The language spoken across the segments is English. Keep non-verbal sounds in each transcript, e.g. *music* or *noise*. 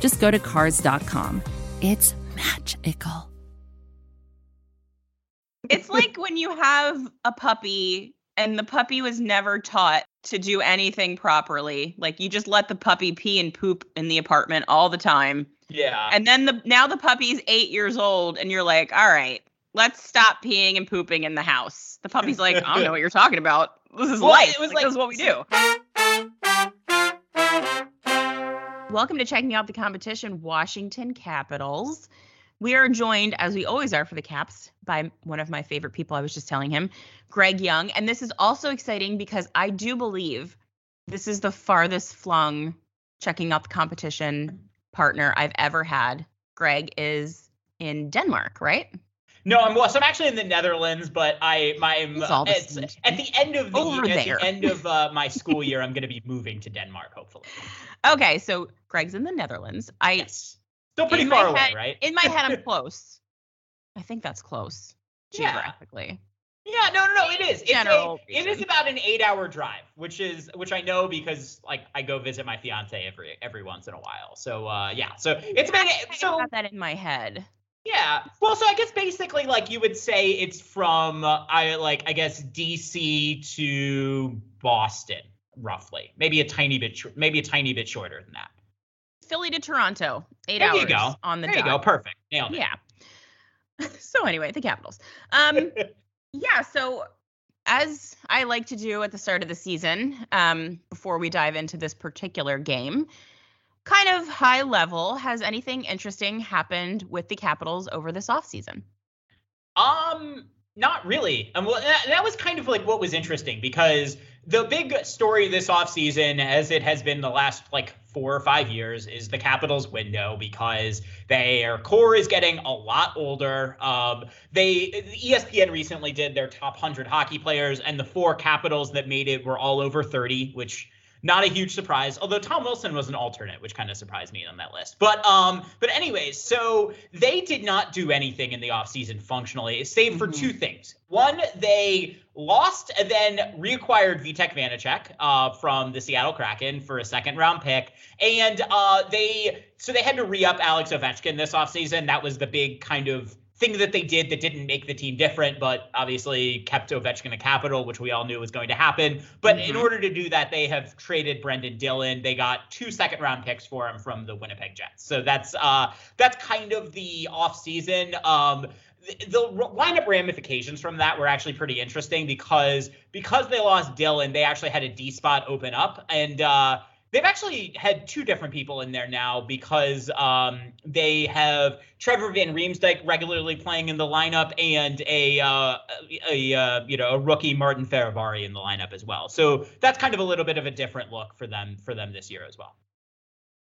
just go to Cars.com. It's magical. It's like when you have a puppy and the puppy was never taught to do anything properly. Like you just let the puppy pee and poop in the apartment all the time. Yeah. And then the now the puppy's 8 years old and you're like, "All right, let's stop peeing and pooping in the house." The puppy's like, "I don't know what you're talking about. This is Well, life. it was Like, like- this is what we do." Welcome to checking out the competition, Washington Capitals. We are joined, as we always are for the Caps, by one of my favorite people. I was just telling him, Greg Young. And this is also exciting because I do believe this is the farthest flung checking out the competition partner I've ever had. Greg is in Denmark, right? No, I'm well. So I'm actually in the Netherlands, but I my It's it's, at the end of the Over at there. the end of uh, *laughs* my school year, I'm going to be moving to Denmark, hopefully. Okay, so Greg's in the Netherlands. I Yes, still pretty far away, head- right? in my head I'm *laughs* close. I think that's close geographically. Yeah, no, no, no, it is. It's General a, it is about an eight-hour drive, which is which I know because like I go visit my fiance every every once in a while. So uh, yeah, so it's about I so got that in my head. Yeah. Well, so I guess basically like you would say it's from uh, I like I guess DC to Boston, roughly. Maybe a tiny bit, maybe a tiny bit shorter than that. Philly to Toronto, eight There hours you go. on the There you go, perfect, nailed it. Yeah. *laughs* so anyway, the Capitals. Um, *laughs* yeah. So as I like to do at the start of the season, um, before we dive into this particular game, kind of high level, has anything interesting happened with the Capitals over this offseason? Um, not really. Um, well, that, that was kind of like what was interesting because the big story this offseason, as it has been the last like four or five years, is the Capitals window because their core is getting a lot older. Um, they ESPN recently did their top 100 hockey players, and the four Capitals that made it were all over 30, which not a huge surprise, although Tom Wilson was an alternate, which kind of surprised me on that list. But um, but anyways, so they did not do anything in the offseason functionally, save for Mhm. two things. One, they lost and then reacquired Vitek Vanecek uh, from the Seattle Kraken for a second round pick. And uh, they so they had to re-up Alex Ovechkin this offseason. That was the big kind of thing that they did that didn't make the team different, but obviously kept Ovechkin a capital, which we all knew was going to happen. But in Mhm. order to do that, they have traded Brendan Dillon. They got two second round picks for him from the Winnipeg Jets. So that's uh that's kind of the offseason. Um the, the lineup ramifications from that were actually pretty interesting because because they lost Dillon, they actually had a D spot open up and uh They've actually had two different people in there now because um, they have Trevor Van Riemsdyk regularly playing in the lineup and a, uh, a, uh, you know a rookie Martin Fehervary in the lineup as well. So that's kind of a little bit of a different look for them for them this year as well.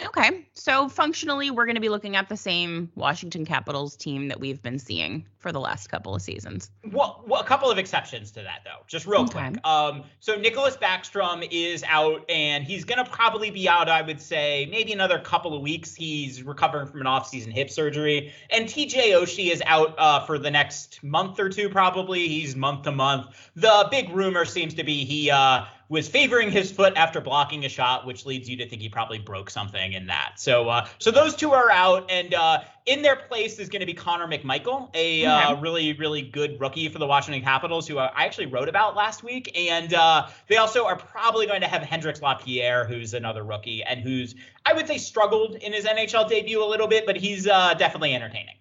Okay. So functionally, we're going to be looking at the same Washington Capitals team that we've been seeing for the last couple of seasons. Well, well, a couple of exceptions to that, though, just real Okay. quick. Um, so Nicklas Backstrom is out, and he's gonna probably be out. I would say maybe another couple of weeks. He's recovering from an off-season hip surgery, and TJ Oshie is out uh, for the next month or two, probably. He's month to month. The big rumor seems to be he uh, was favoring his foot after blocking a shot, which leads you to think he probably broke something in that. So, uh, so those two are out, and uh, in their place is going to be Connor McMichael, a uh, really, really good rookie for the Washington Capitals, who I actually wrote about last week. And uh, they also are probably going to have Hendrix Lapierre, who's another rookie, and who's I would say struggled in his NHL debut a little bit, but he's uh, definitely entertaining.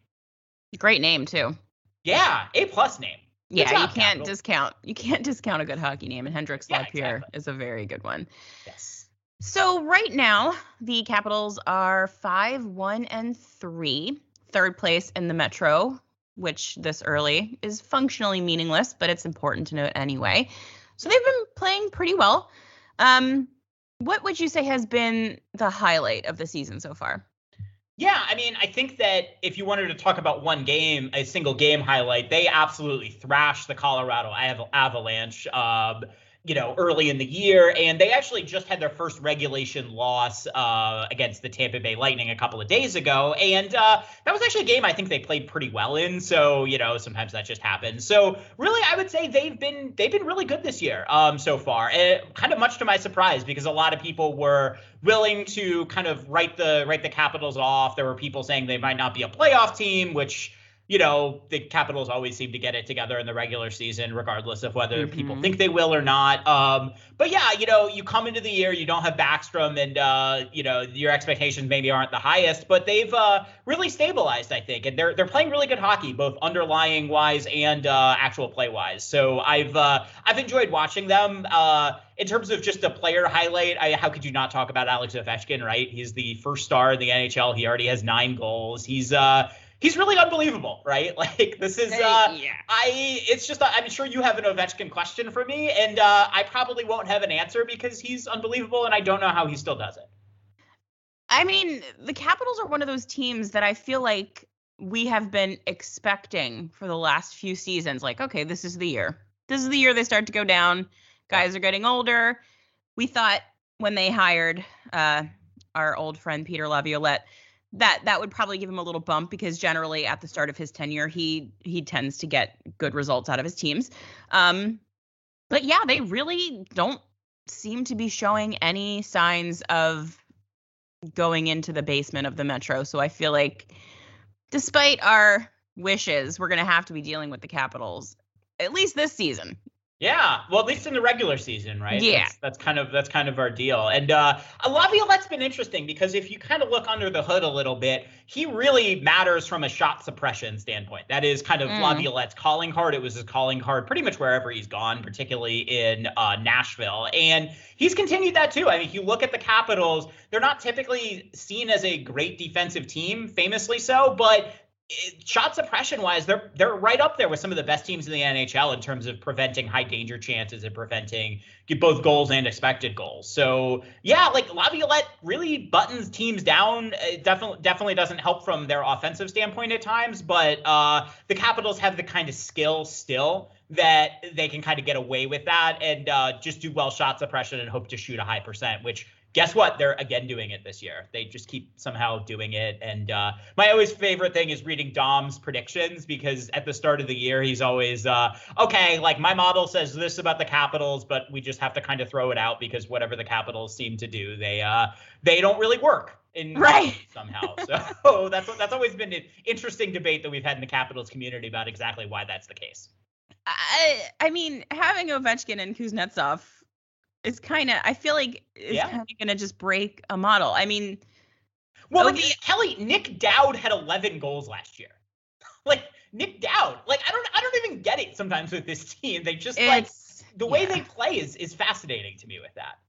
Great name too. Yeah, a plus name. Yeah, you can't Capitals. discount you can't discount a good hockey name, and Hendrix Yeah, Lapierre exactly. is a very good one. Yes. So right now, the Capitals are five, one, and three, third place in the Metro, which this early is functionally meaningless, but it's important to note anyway. So they've been playing pretty well. Um, what would you say has been the highlight of the season so far? Yeah, I mean, I think that if you wanted to talk about one game, a single game highlight, they absolutely thrashed the Colorado Avalanche. Um, you know, early in the year, and they actually just had their first regulation loss uh, against the Tampa Bay Lightning a couple of days ago, and uh, that was actually a game I think they played pretty well in. So you know, sometimes that just happens. So really, I would say they've been they've been really good this year um, so far, and kind of much to my surprise because a lot of people were willing to kind of write the write the Capitals off. There were people saying they might not be a playoff team, which you know, the Capitals always seem to get it together in the regular season, regardless of whether mm-hmm. people think they will or not. Um, but yeah, you know, you come into the year, you don't have Backstrom, and uh, you know your expectations maybe aren't the highest, but they've uh, really stabilized, I think, and they're they're playing really good hockey, both underlying wise and uh, actual play wise. So I've uh, I've enjoyed watching them. Uh, in terms of just a player highlight, I, how could you not talk about Alex Ovechkin? Right, he's the first star in the NHL. He already has nine goals. He's uh he's really unbelievable, right? *laughs* Like this is uh yeah. I it's just I'm sure you have an Ovechkin question for me and uh I probably won't have an answer because he's unbelievable and I don't know how he still does it. I mean, the Capitals are one of those teams that I feel like we have been expecting for the last few seasons like okay, this is the year. This is the year they start to go down. Guys are getting older. We thought when they hired uh our old friend Peter Laviolette that that would probably give him a little bump because generally at the start of his tenure he he tends to get good results out of his teams. Um but yeah they really don't seem to be showing any signs of going into the basement of the metro. So i feel like despite our wishes we're going to have to be dealing with the capitals at least this season yeah, well, at least in the regular season, right? Yeah, that's, that's kind of that's kind of our deal. And uh, Laviolette's been interesting because if you kind of look under the hood a little bit, he really matters from a shot suppression standpoint. That is kind of mm. Laviolette's calling card. It was his calling card pretty much wherever he's gone, particularly in uh, Nashville, and he's continued that too. I mean, if you look at the Capitals, they're not typically seen as a great defensive team, famously so, but shot suppression wise, they're they're right up there with some of the best teams in the NHL in terms of preventing high danger chances and preventing both goals and expected goals. So yeah, like Laviolette really buttons teams down. It definitely definitely doesn't help from their offensive standpoint at times, but uh, the Capitals have the kind of skill still that they can kind of get away with that and uh, just do well shot suppression and hope to shoot a high percent, which guess what? They're again doing it this year. They just keep somehow doing it. And uh, my always favorite thing is reading Dom's predictions because at the start of the year, he's always, uh, okay, like my model says this about the Capitals, but we just have to kind of throw it out because whatever the Capitals seem to do, they uh, they don't really work in *laughs* right somehow. So *laughs* that's that's always been an interesting debate that we've had in the Capitals community about exactly why that's the case. I I mean, having Ovechkin and Kuznetsov is kind of I feel like it's yeah. kind of gonna just break a model. I mean, well, like, Kelly Nic Dowd had 11 goals last year. *laughs* like Nic Dowd, like I don't I don't even get it sometimes with this *laughs* team. They just like the way yeah. they play is is fascinating to me with that.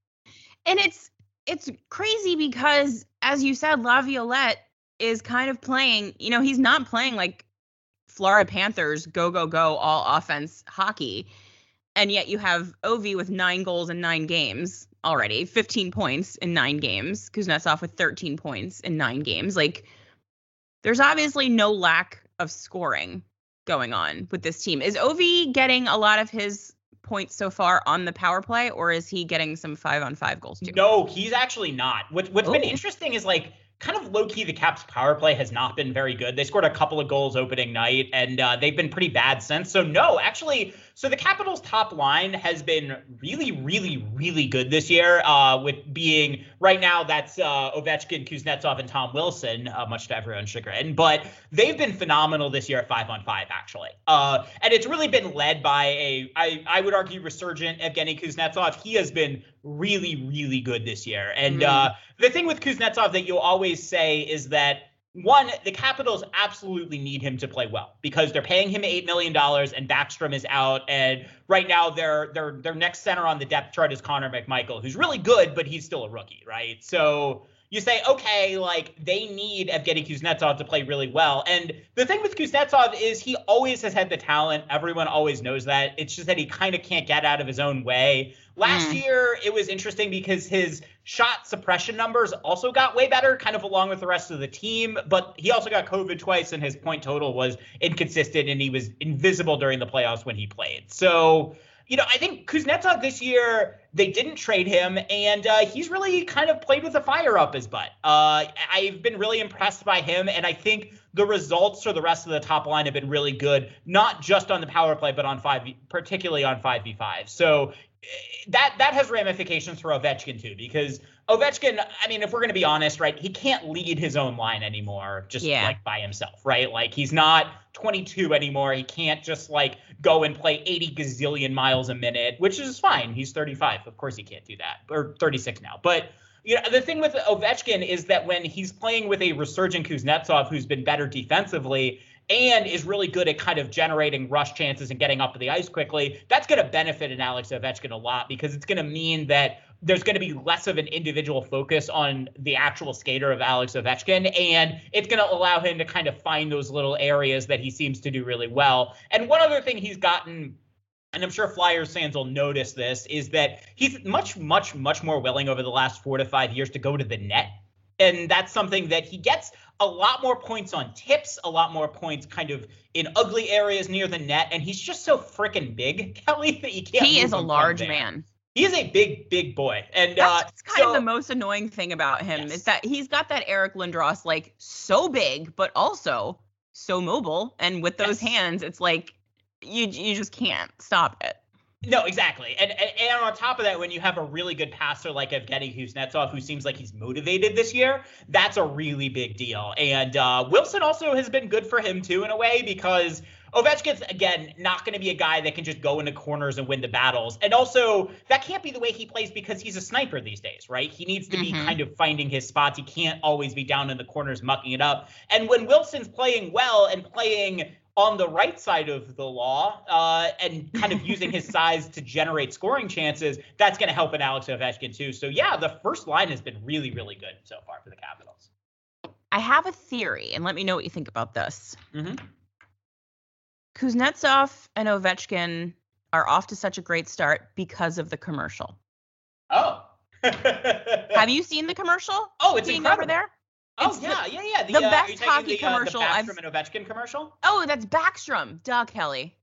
And it's it's crazy because as you said, Laviolette is kind of playing. You know, he's not playing like Florida Panthers go go go all offense hockey and yet you have Ovi with nine goals in nine games already, 15 points in nine games. Kuznetsov with 13 points in nine games. Like, there's obviously no lack of scoring going on with this team. Is Ovi getting a lot of his points so far on the power play, or is he getting some five on five goals too? No, he's actually not. What, what's Ooh. been interesting is like kind of low key, the Caps' power play has not been very good. They scored a couple of goals opening night, and uh, they've been pretty bad since. So no, actually, so the Capitals' top line has been really, really, really good this year. Uh, with being right now, that's uh, Ovechkin, Kuznetsov, and Tom Wilson, uh, much to everyone's chagrin. But they've been phenomenal this year at five on five, actually. Uh, and it's really been led by a, I, I would argue, resurgent Evgeny Kuznetsov. He has been really, really good this year. And mm. the thing with Kuznetsov that you'll always say is that one, the Capitals absolutely need him to play well because they're paying him eight million dollars and Backstrom is out, and right now their their their next center on the depth chart is Connor McMichael, who's really good, but he's still a rookie, right? So you say, okay, like they need Evgeny Kuznetsov to play really well. And the thing with Kuznetsov is he always has had the talent. Everyone always knows that. It's just that he kind of can't get out of his own way. Last mm. year, it was interesting because his shot suppression numbers also got way better, kind of along with the rest of the team. But he also got COVID twice, and his point total was inconsistent, and he was invisible during the playoffs when he played. So you know, I think Kuznetsov this year they didn't trade him, and uh, he's really kind of played with the fire up his butt. Uh, I've been really impressed by him, and I think the results for the rest of the top line have been really good, not just on the power play, but on five, particularly on five v five. So eh, that that has ramifications for Ovechkin too, because Ovechkin, I mean, if we're going to be honest, right, he can't lead his own line anymore just yeah. like by himself, right? Like he's not 22 anymore. He can't just like go and play 80 gazillion miles a minute, which is fine. He's 35. Of course he can't do that. Or 36 now. But you know, the thing with Ovechkin is that when he's playing with a resurgent Kuznetsov who's been better defensively, and is really good at kind of generating rush chances and getting up to the ice quickly, that's going to benefit an Alex Ovechkin a lot because it's going to mean that there's going to be less of an individual focus on the actual skater of Alex Ovechkin, and it's going to allow him to kind of find those little areas that he seems to do really well. And one other thing he's gotten and I'm sure Flyers fans will notice this, is that he's much, much, much more willing over the last four to five years to go to the net. And that's something that he gets a lot more points on tips, a lot more points kind of in ugly areas near the net. And he's just so freaking big, *laughs* Kelly, that you can't. He is a large man. He is a big, big boy, and that's uh, kind so, of the most annoying thing about him yes. is that he's got that Eric Lindros like so big, but also so mobile, and with those yes. hands, it's like you you just can't stop it. No, exactly. And, and, and on top of that, when you have a really good passer like Evgeny Kuznetsov, who seems like he's motivated this year, that's a really big deal. And uh, Wilson also has been good for him too in a way because Ovechkin's again not going to be a guy that can just go into corners and win the battles. And also, that can't be the way he plays because he's a sniper these days, right? He needs to mm-hmm. be kind of finding his spots. He can't always be down in the corners mucking it up. And when Wilson's playing well and playing on the right side of the law uh, and kind of *laughs* using his size to generate scoring chances, that's going to help an Alex Ovechkin too. So yeah, the first line has been really, really good so far for the Capitals. I have a theory, and let me know what you think about this. Mm-hmm. Kuznetsov and Ovechkin are off to such a great start because of the commercial. Oh. *laughs* have you seen the commercial? Oh, it's incredible. over there. Oh yeah, yeah, yeah. The, the uh, best hockey the, commercial. Uh, the Backstrom and Ovechkin commercial. Oh, that's Backstrom. Doug Kelly.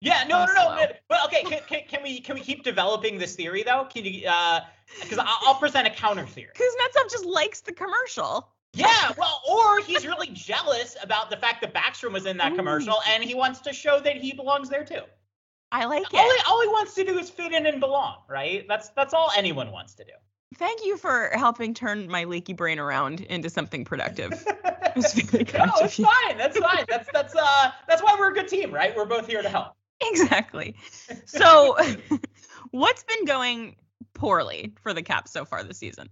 Yeah, no, no, no, no. But okay, can, can, can, we can we keep developing this theory though? Can you? Because uh, I'll present a counter theory. Kuznetsov just likes the commercial. Yeah, well, or he's really jealous about the fact that Backstrom was in that Ooh. commercial, and he wants to show that he belongs there too. I like it. All he, all he wants to do is fit in and belong, right? That's that's all anyone wants to do. Thank you for helping turn my leaky brain around into something productive. *laughs* it's no, it's fine. That's fine. That's that's uh that's why we're a good team, right? We're both here to help. Exactly. *laughs* So, *laughs* what's been going poorly for the Caps so far this season?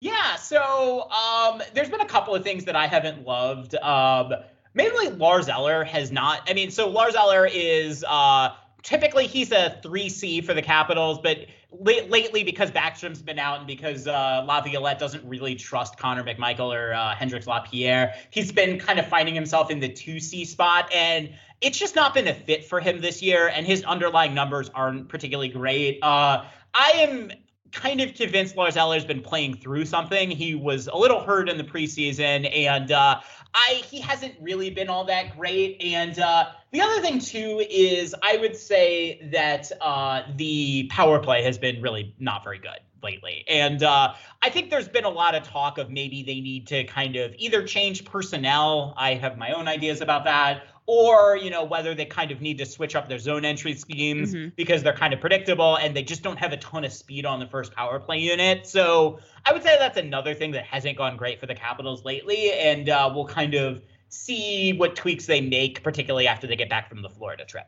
Yeah, so um, there's been a couple of things that I haven't loved. Um, mainly Lars Eller has not. I mean, so Lars Eller is uh, typically he's a 3C for the Capitals, but lately because Backstrom's been out and because uh, Laviolette doesn't really trust Connor McMichael or uh, Hendrix Lapierre, he's been kind of finding himself in the 2C spot. And it's just not been a fit for him this year, and his underlying numbers aren't particularly great. Uh, I am kind of convinced Lars Eller's been playing through something. He was a little hurt in the preseason, and uh, I he hasn't really been all that great. And uh, the other thing too is I would say that uh, the power play has been really not very good lately. And uh, I think there's been a lot of talk of maybe they need to kind of either change personnel. I have my own ideas about that, or you know whether they kind of need to switch up their zone entry schemes mm-hmm. because they're kind of predictable and they just don't have a ton of speed on the first power play unit. So I would say that's another thing that hasn't gone great for the Capitals lately, and uh, we'll kind of see what tweaks they make, particularly after they get back from the Florida trip.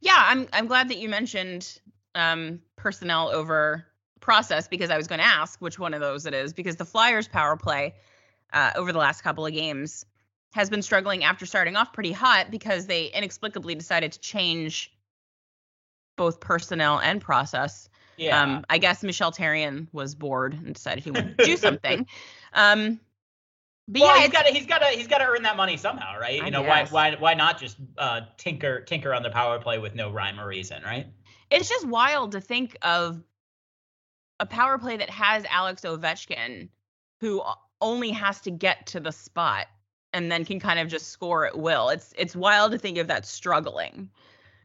Yeah, I'm I'm glad that you mentioned um, personnel over process because I was going to ask which one of those it is because the Flyers power play uh, over the last couple of games has been struggling after starting off pretty hot because they inexplicably decided to change both personnel and process. Yeah. Um, I guess Michel Therrien was bored and decided he wanted to do *laughs* something. Um, but well, yeah, he's got to he's got to he's got to earn that money somehow, right? I You know, why guess. why why not just uh, tinker tinker on the power play with no rhyme or reason, right? it's just wild to think of a power play that has Alex Ovechkin, who only has to get to the spot and then can kind of just score at will. It's it's wild to think of that struggling.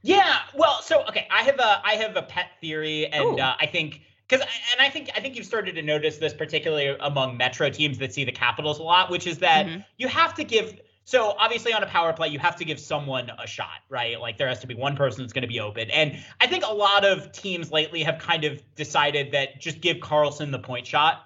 Yeah, well, so okay, I have a I have a pet theory, and uh, I think because and I think I think you've started to notice this particularly among Metro teams that see the Capitals a lot, which is that Mhm. you have to give. So obviously on a power play, you have to give someone a shot, right? Like there has to be one person that's going to be open, and I think a lot of teams lately have kind of decided that just give Carlson the point shot,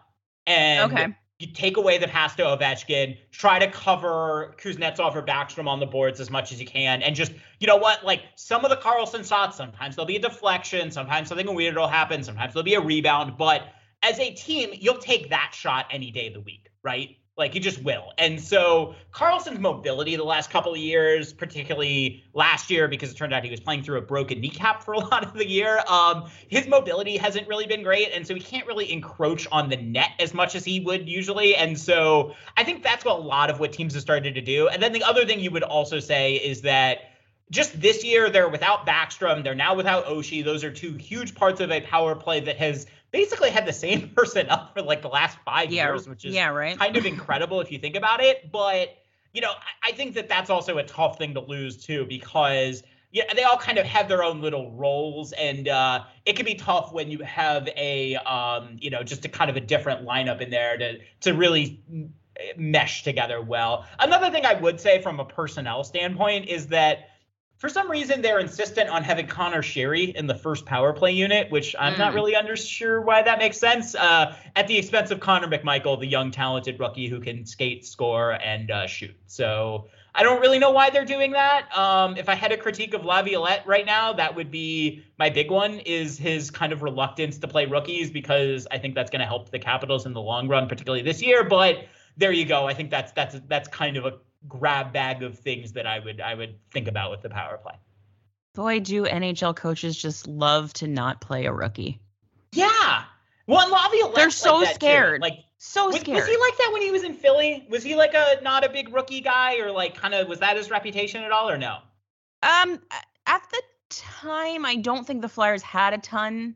and Okay. You take away the pass to Ovechkin, try to cover Kuznetsov or Backstrom on the boards as much as you can, and just you know what, like some of the Carlson shots, sometimes there'll be a deflection, sometimes something weird will happen, sometimes there'll be a rebound, but as a team, you'll take that shot any day of the week, right? Like you just will. And so Carlson's mobility the last couple of years, particularly last year, because it turned out he was playing through a broken kneecap for a *laughs* lot of the year, um, his mobility hasn't really been great. And so he can't really encroach on the net as much as he would usually. And so I think that's what a lot of what teams have started to do. And then the other thing you would also say is that just this year they're without Backstrom, they're now without Oshie. Those are two huge parts of a power play that has basically had the same *laughs* person up for like the last five Yeah, years, which is yeah, right. kind of incredible if you think about it. But you know, I, I think that that's also a tough thing to lose too because yeah, they all kind of have their own little roles, and uh, it can be tough when you have a um, you know just a kind of a different lineup in there to to really mesh together well. Another thing I would say from a personnel standpoint is that for some reason they're insistent on having Connor Sheary in the first power play unit, which I'm not Mm. really under sure why that makes sense. Uh, at the expense of Connor McMichael, the young talented rookie who can skate, score, and uh, shoot. So I don't really know why they're doing that. Um, if I had a critique of Laviolette right now, that would be my big one: is his kind of reluctance to play rookies because I think that's going to help the Capitals in the long run, particularly this year. But there you go. I think that's that's that's kind of a grab bag of things that I would I would think about with the power play. Boy, do NHL coaches just love to not play a rookie. Yeah. Well, and Laviolette, They're so like that, too. scared. Like, So was, scared. was he like that when he was in Philly? Was he like a not a big rookie guy, or like kind of was that his reputation at all, or no? Um, at the time, I don't think the Flyers had a ton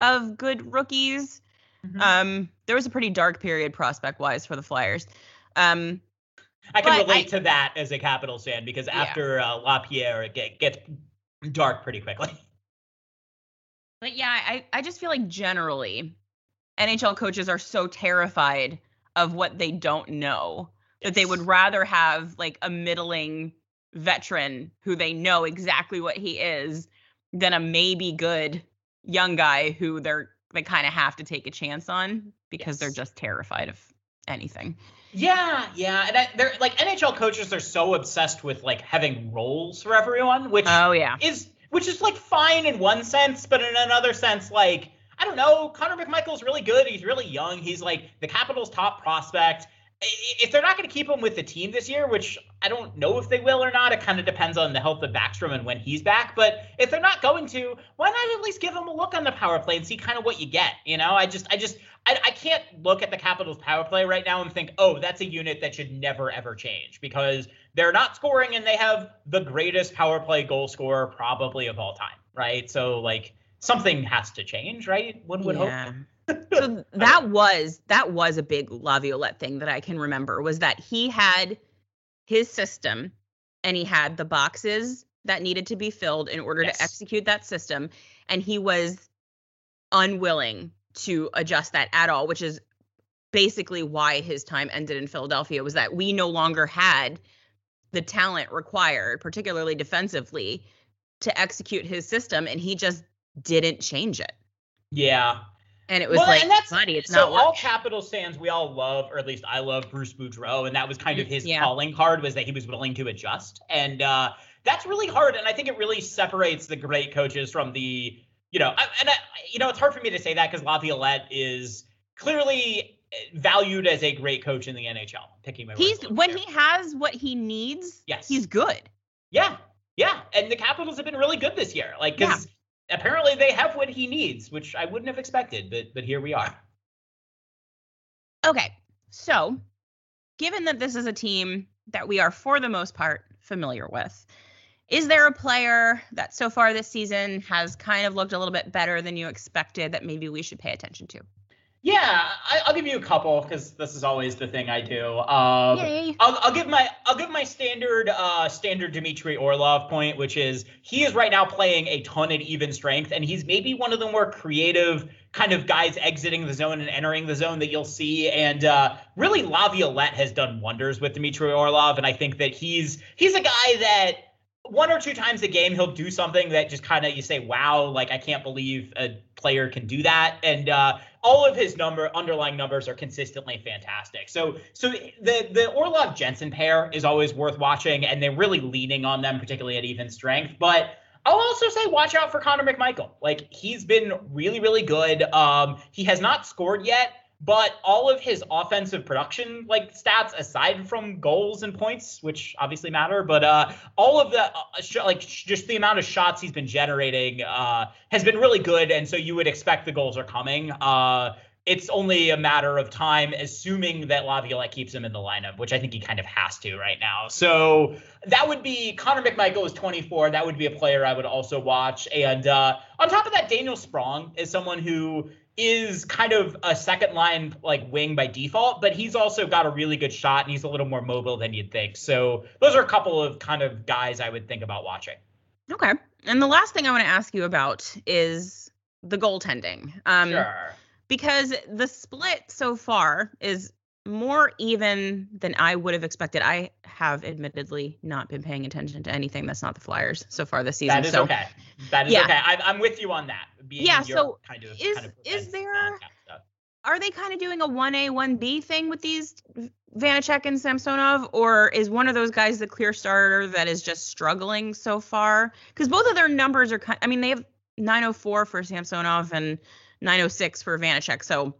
of good rookies. Mm-hmm. Um, there was a pretty dark period prospect wise for the Flyers. Um, I can but relate I- to that as a Capitals fan because Yeah. after uh, Lapierre, it get, gets dark pretty quickly. *laughs* but yeah, I I just feel like generally, NHL coaches are so terrified of what they don't know that they would rather have like a middling veteran who they know exactly what he is than a maybe good young guy who they're they kind of have to take a chance on because they're just terrified of anything. Yeah, yeah, and I, they're like NHL coaches are so obsessed with like having roles for everyone, which Oh yeah. is which is like fine in one sense, but in another sense, like I don't know, Connor McMichael's really good. He's really young. He's like the Capitals' top prospect. If they're not going to keep him with the team this year, which I don't know if they will or not, it kind of depends on the health of Backstrom and when he's back. But if they're not going to, why not at least give him a look on the power play and see kind of what you get? You know, I just, I just, I, I can't look at the Capitals' power play right now and think, oh, that's a unit that should never ever change because they're not scoring and they have the greatest power play goal scorer probably of all time, right? So like something has to change, right? One would hope. So *laughs* that was that was a big Laviolette thing that I can remember was that he had his system and he had the boxes that needed to be filled in order Yes. to execute that system and he was unwilling to adjust that at all which is basically why his time ended in Philadelphia was that we no longer had the talent required particularly defensively to execute his system and he just didn't change it Yeah. And it was Well, like, and that's- buddy, it's so not all. Capitals fans, we all love, or at least I love Bruce Boudreau, and that was kind of his Yeah. calling card was that he was willing to adjust, and uh, that's really hard. And I think it really separates the great coaches from the, you know, I, and I, you know, it's hard for me to say that because Laviolette is clearly eh, valued as a great coach in the NHL. Picking my words He's when there. he has what he needs, Yes. he's good. Yeah, yeah, and the Capitals have been really good this year. Like, because apparently they have what he needs, which I wouldn't have expected, but but here we are. Okay. So, given that this is a team that we are for the most part familiar with, is there a player that so far this season has kind of looked a little bit better than you expected that maybe we should pay attention to? Yeah, I, will give you a couple because this is always the thing I do. Um, Yay. I'll, I'll, give my I'll give my standard uh, standard Dmitry Orlov point, which is he is right now playing a ton at even strength, and he's maybe one of the more creative kind of guys exiting the zone and entering the zone that you'll see. And uh, really, Laviolette has done wonders with Dmitry Orlov, and I think that he's he's a guy that one or two times a game he'll do something that just kind of you say wow like i can't believe a player can do that and uh, all of his number underlying numbers are consistently fantastic so so the the orlov jensen pair is always worth watching and they're really leaning on them particularly at even strength but I'll also say watch out for Connor McMichael. Like he's been really, really good. Um, he has not scored yet, but all of his offensive production like stats aside from goals and points which obviously matter but uh all of the uh, sh- like sh- just the amount of shots he's been generating uh has been really good and so you would expect the goals are coming uh it's only a matter of time, assuming that Laviolette keeps him in the lineup, which I think he kind of has to right now. So that would be Connor McMichael is 24. That would be a player I would also watch. And uh, on top of that, Daniel Sprong is someone who is kind of a second line like wing by default, but he's also got a really good shot and he's a little more mobile than you'd think. So those are a couple of kind of guys I would think about watching. Okay. And the last thing I want to ask you about is the goaltending. Um, sure. Because the split so far is more even than I would have expected. I have admittedly not been paying attention to anything that's not the Flyers so far this season. That is so, okay. That is yeah. okay. I, am with you on that. yeah. So kind of, is kind of is there? Are they kind of doing a one A one B thing with these Vanecek and Samsonov, or is one of those guys the clear starter that is just struggling so far? Because both of their numbers are kind. I mean, they have 904 for Samsonov and 906 for Vanecek. So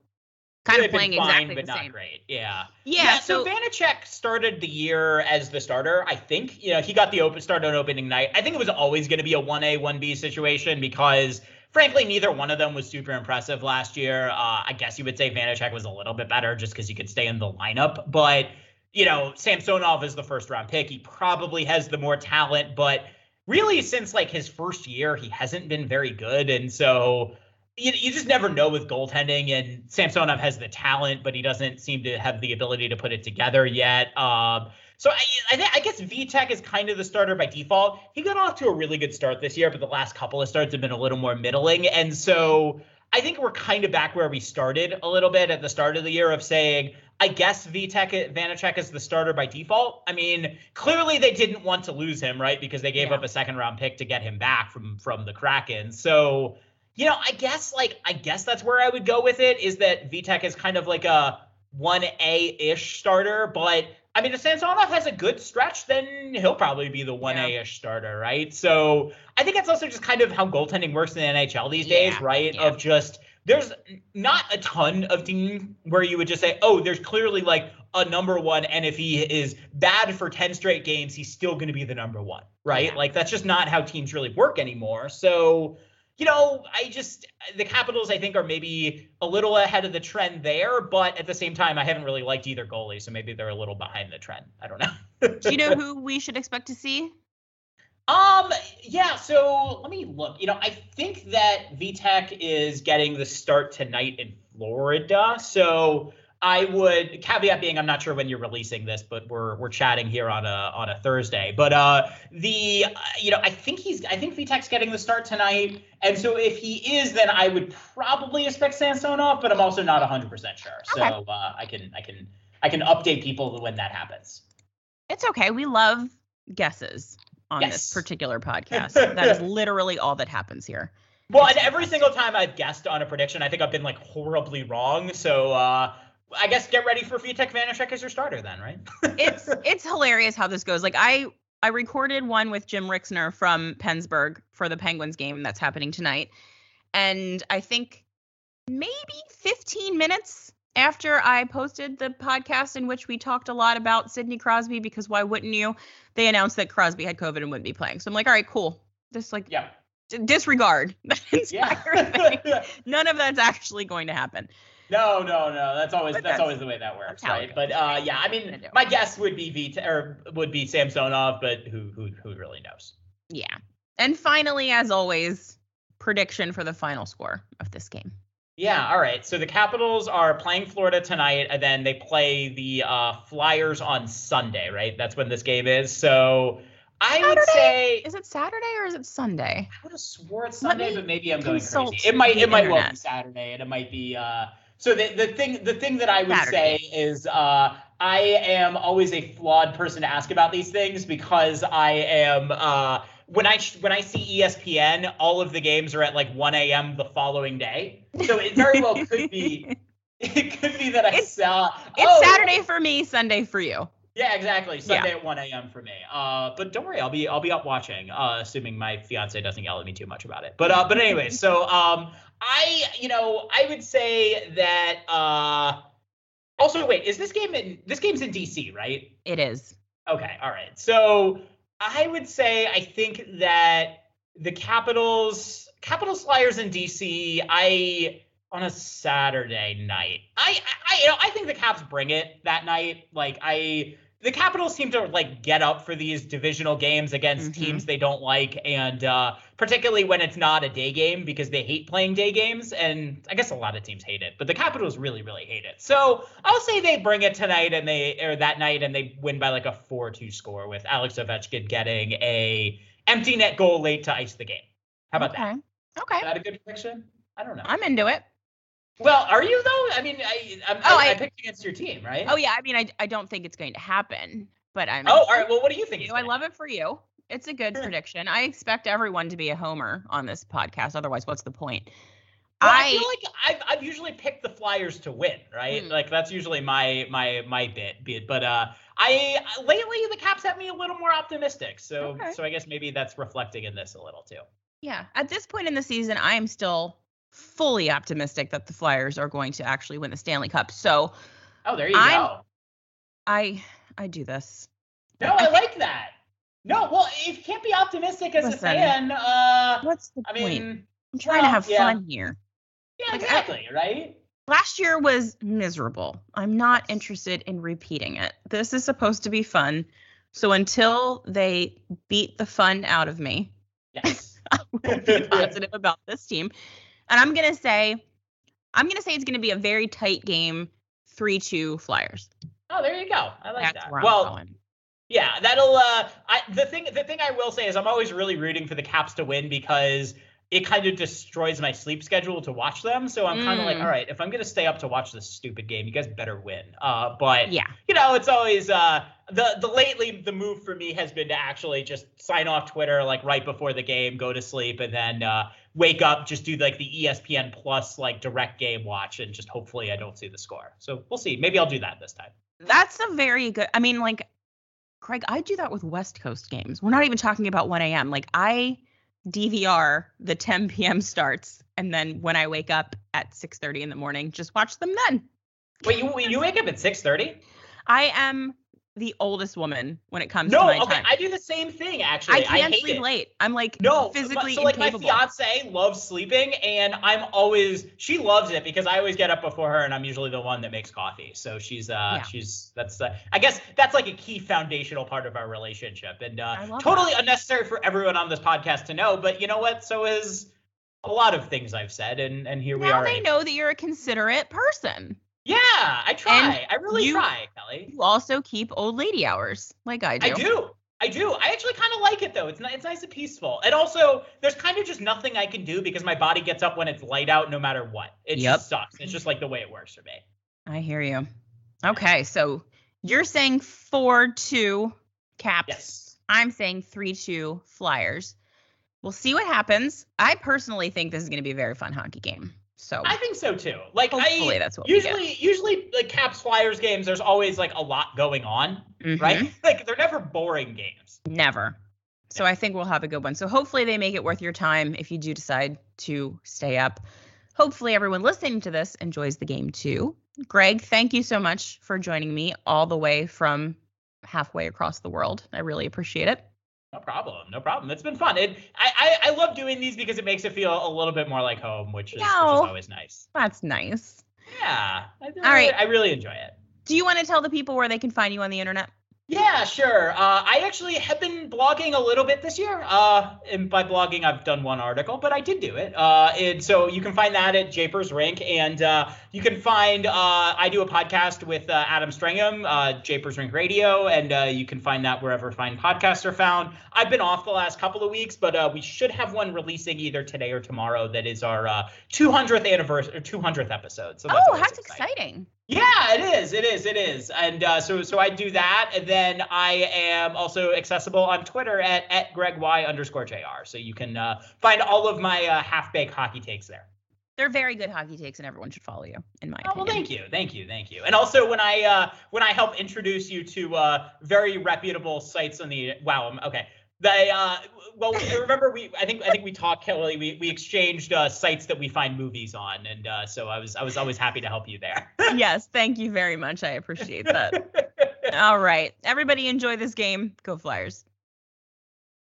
kind of playing fine, exactly but the not same. great. Yeah. Yeah. Yeah. so, so Vanecek started the year as the starter. I think you know he got the open start on opening night. I think it was always going to be a one A one B situation because frankly neither one of them was super impressive last year. Uh, I guess you would say Vanecek was a little bit better just because he could stay in the lineup, but you know Samsonov is the first round pick. He probably has the more talent, but really since like his first year he hasn't been very good, and so you, you just never know with goaltending. And Samsonov has the talent, but he doesn't seem to have the ability to put it together yet. Um, so I, I, I guess Vitek is kind of the starter by default. He got off to a really good start this year, but the last couple of starts have been a little more middling. And so I think we're kind of back where we started a little bit at the start of the year of saying, I guess Vitek Vanecek is the starter by default. I mean, clearly they didn't want to lose him, right? Because they gave Yeah. up a second round pick to get him back from from the Kraken. So you know, I guess like I guess that's where I would go with it is that Vitek is kind of like a one A ish starter, but I mean, if Samsonov has a good stretch, then he'll probably be the one A ish starter, right? So I think that's also just kind of how goaltending works in the NHL these days, Yeah, right? yeah. Of just there's not a ton of team where you would just say, oh, there's clearly like a number one, and if he is bad for 10 straight games, he's still going to be the number one, right? Yeah. Like that's just not how teams really work anymore. So you know, I just the Capitals I think are maybe a little ahead of the trend there, but at the same time I haven't really liked either goalie, so maybe they're a little behind the trend. I don't know. Do you know *laughs* who we should expect to see? Um, yeah, so let me look. You know, I think that Vitek is getting the start tonight in Florida. So I would caveat being I'm not sure when you're releasing this, but we're we're chatting here on a on a Thursday. But uh the uh, you know, I think he's I think Vitek's getting the start tonight. And so if he is, then I would probably expect Samsonov, but I'm also not 100% sure. So Okay. uh, I can I can I can update people when that happens. It's okay. We love guesses on this particular podcast. *laughs* that is literally all that happens here. Well, and every single time I've guessed on a prediction, I think I've been like horribly wrong. So uh, I guess get ready for Vitek Vanecek as your starter then, right? *laughs* It's it's hilarious how this goes. Like I I recorded one with Jim Rixner from PensBurgh for the Penguins game that's happening tonight. And I think maybe 15 minutes after I posted the podcast in which we talked a lot about Sidney Crosby, because why wouldn't you? They announced that Crosby had COVID and wouldn't be playing. So I'm like, all right, cool. Just like yeah. disregard *laughs* that entire thing. *laughs* Yeah. None of that's actually going to happen. No, no, no. That's always that's, that's- always the way that works, right? But uh, yeah, I What are you mean, my guess would be V or would be Samsonov, but who who who really knows? Yeah. And finally, as always, prediction for the final score of this game. Yeah, all right. So the Capitals are playing Florida tonight, and then they play the uh, Flyers on Sunday, right? That's when this game is. So I would say Is it Saturday or is it Sunday? I would have swore it's Sunday, but maybe I'm going crazy. It might it might well be. Saturday, and it might be. Uh, so the the thing the thing that I would Saturday. say is uh, I am always a flawed person to ask about these things because I am. Uh, when I when I see ESPN, all of the games are at like 1 a.m. the following day, so it very well could be. *laughs* *laughs* It could be that I It's- saw. It's oh, Saturday for me, Sunday for you. Yeah, exactly. Sunday at 1 a.m. for me. Uh, but don't worry, I'll be I'll be up watching. Uh, assuming my fiance doesn't yell at me too much about it. But uh, but anyway, so um, I you know I would say that uh, also wait, is this game in this game's in DC, right? It is. Okay, all right. So I would say I think that the Capitals, Capitals Flyers in DC, I on a Saturday night. I, I you know I think the Caps bring it that night. Like I the Capitals seem to like get up for these divisional games against Mhm. teams they don't like, and uh, particularly when it's not a day game because they hate playing day games. And I guess a lot of teams hate it, but the Capitals really, really hate it. So I'll say they bring it tonight and they or that night and they win by like a four-two score with Alex Ovechkin getting a empty net goal late to ice the game. How about that? okay. Okay. Is that a good prediction? I don't know. I'm into it. Well, are you though? I mean, I I'm, Oh, I, I I- picked against your team, right? Oh yeah, I mean I I don't think it's going to happen, but I'm Oh, all right. Well, what do you think? I love it for you. It's a good prediction. I expect everyone to be a homer on this podcast. Otherwise, what's the point? Well, I, I feel like I've, I've usually picked the Flyers to win, right? Hmm. Like that's usually my my my bit bit. But uh, I lately the Caps have me a little more optimistic. So Okay. so I guess maybe that's reflecting in this a little too. yeah, at this point in the season, I am still fully optimistic that the Flyers are going to actually win the Stanley Cup. So Oh, there you I'm- go. I I do this. No, I like that. No, well, if you can't be optimistic as Listen. a fan, uh, What's the I point? mean, I'm trying to have yeah. fun here. yeah, like, I- exactly, right? Last year was miserable. I'm not interested in repeating it. This is supposed to be fun. So until they beat the fun out of me, Yes. *laughs* I will be *laughs* positive about this team. And I'm going to say, I'm going to say it's going to be a very tight game, 3 2 Flyers. oh, there you go. I like That's that. well, going. Yeah, that'll. Uh, I the thing the thing I will say is I'm always really rooting for the Caps to win because it kind of destroys my sleep schedule to watch them. So I'm kind of like, Mm. all right, if I'm gonna stay up to watch this stupid game, you guys better win. Uh, but Yeah. you know, it's always uh the the lately the move for me has been to actually just sign off Twitter like right before the game, go to sleep, and then uh, wake up, just do like the ESPN Plus like direct game watch, and just hopefully I don't see the score. So we'll see. Maybe I'll do that this time. That's a very good. I mean, like, Craig, I do that with West Coast games. We're not even talking about 1 a.m. Like, I DVR the 10 p.m. starts, and then when I wake up at 6:30 in the morning, just watch them then. Wait, you you wake up at six thirty? I am the oldest woman when it comes to No, my okay, time. I do the same thing actually. I can't hate sleep it. late. I'm like No, physically so like my fiance loves sleeping, and I'm always she loves it because I always get up before her, and I'm usually the one that makes coffee. So she's uh Yeah. she's that's uh, I guess that's like a key foundational part of our relationship, and uh, I totally unnecessary for everyone on this podcast to know. But you know what? So is a lot of things I've said, and and here we now are. they know that you're a considerate person. Yeah, I try. I really you- try, Kelly. You also keep old lady hours, like I do. I do. I do. I actually kind of like it though. It's ni- it's nice and peaceful. And also, there's kind of just nothing I can do because my body gets up when it's light out, no matter what. It Yep. just sucks. It's just like the way it works for me. I hear you. Okay, so you're saying four two caps. Yes. I'm saying three two flyers. We'll see what happens. I personally think this is going to be a very fun hockey game. So I think so too. Like hopefully I that's what usually usually like Caps Flyers games, there's always like a lot going on, Mhm. right? *laughs* Like they're never boring games. Never. So I think we'll have a good one. So hopefully they make it worth your time if you do decide to stay up. Hopefully everyone listening to this enjoys the game too. Greg, thank you so much for joining me all the way from halfway across the world. I really appreciate it. No problem. No problem. It's been fun. It, I, I, I love doing these because it makes it feel a little bit more like home, which is, which is always nice. That's nice. Yeah. I, really, right. I really enjoy it. Do you want to tell the people where they can find you on the internet? Yeah, sure. Uh, I actually have been blogging a little bit this year. Uh, and by blogging, I've done one article, but I did do it. Uh, and so you can find that at Japers Rink, and uh, you can find uh, I do a podcast with uh, Adam Stringham, uh, Japers Rink Radio, and uh, you can find that wherever fine podcasts are found. I've been off the last couple of weeks, but uh, we should have one releasing either today or tomorrow. That is our uh, 200th anniversary, or 200th episode. So that's oh, that's exciting. Yeah, it is. It is. It is. And uh, so so I do that, and then I am also accessible on Twitter at at Greg Y underscore Jr. So you can uh, find all of my uh, half baked hockey takes there. They're very good hockey takes, and everyone should follow you, in my Oh, well, thank you, thank you, thank you. And also when I uh, when I help introduce you to uh, very reputable sites on the wow, okay. They uh, well, we- remember we I think I think we talked Kelly. We we exchanged uh, sites that we find movies on, and uh, so I was I was always happy to help you there. *laughs* yes, thank you very much. I appreciate that. All right. Everybody enjoy this game. Go Flyers.